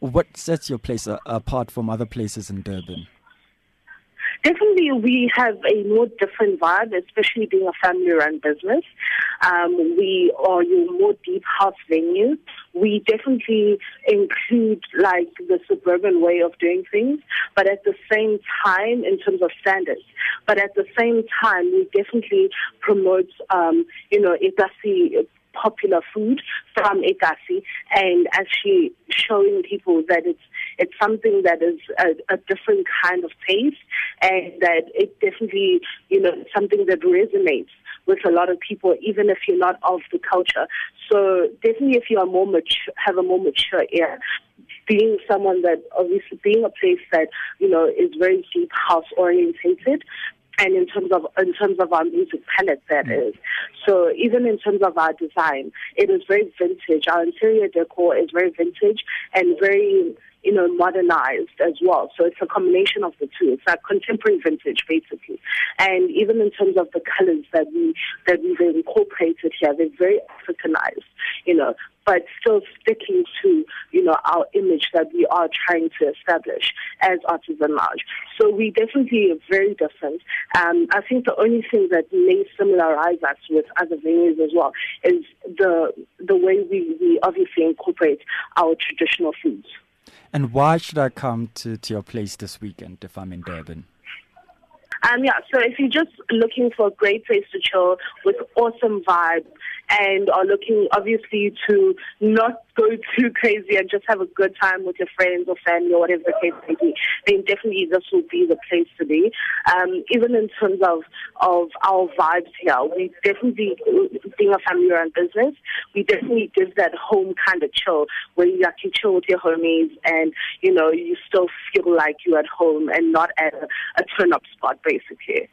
What sets your place uh, apart from other places in Durban? Definitely, we have a more different vibe, especially being a family-run business. Um, we are your more deep house venue. We definitely include like the suburban way of doing things, but at the same time, in terms of standards. But at the same time, we definitely promote, um, you know, Ekasi popular food from Ekasi and actually showing people that it's it's something that is a, a different kind of taste and that it definitely, you know, something that resonates with a lot of people, even if you're not of the culture. So definitely, if you are more mature, have a more mature ear, being someone that obviously being a place that you know is very deep house orientated, and in terms of in terms of our music palette that mm. is. So even in terms of our design, it is very vintage. Our interior decor is very vintage and very you know, modernized as well. So it's a combination of the two. It's like contemporary vintage, basically. And even in terms of the colors that we that we've incorporated here, they're very Africanized, you know, but still sticking to, you know, our image that we are trying to establish as Artizen Lounge. So we definitely are very different. Um, I think the only thing that may similarize us with other venues as well is the the way we, we obviously incorporate our traditional foods. And why should I come to, to your place this weekend if I'm in Durban? Um, yeah, so if you're just looking for a great place to chill with awesome vibes, and are looking obviously to not go too crazy and just have a good time with your friends or family or whatever the case may be, then definitely this will be the place to be. Um, even in terms of, of our vibes here, we definitely, being a family run business, we definitely give that home kind of chill where you actually chill with your homies and, you know, you still feel like you're at home and not at a, a turn up spot basically.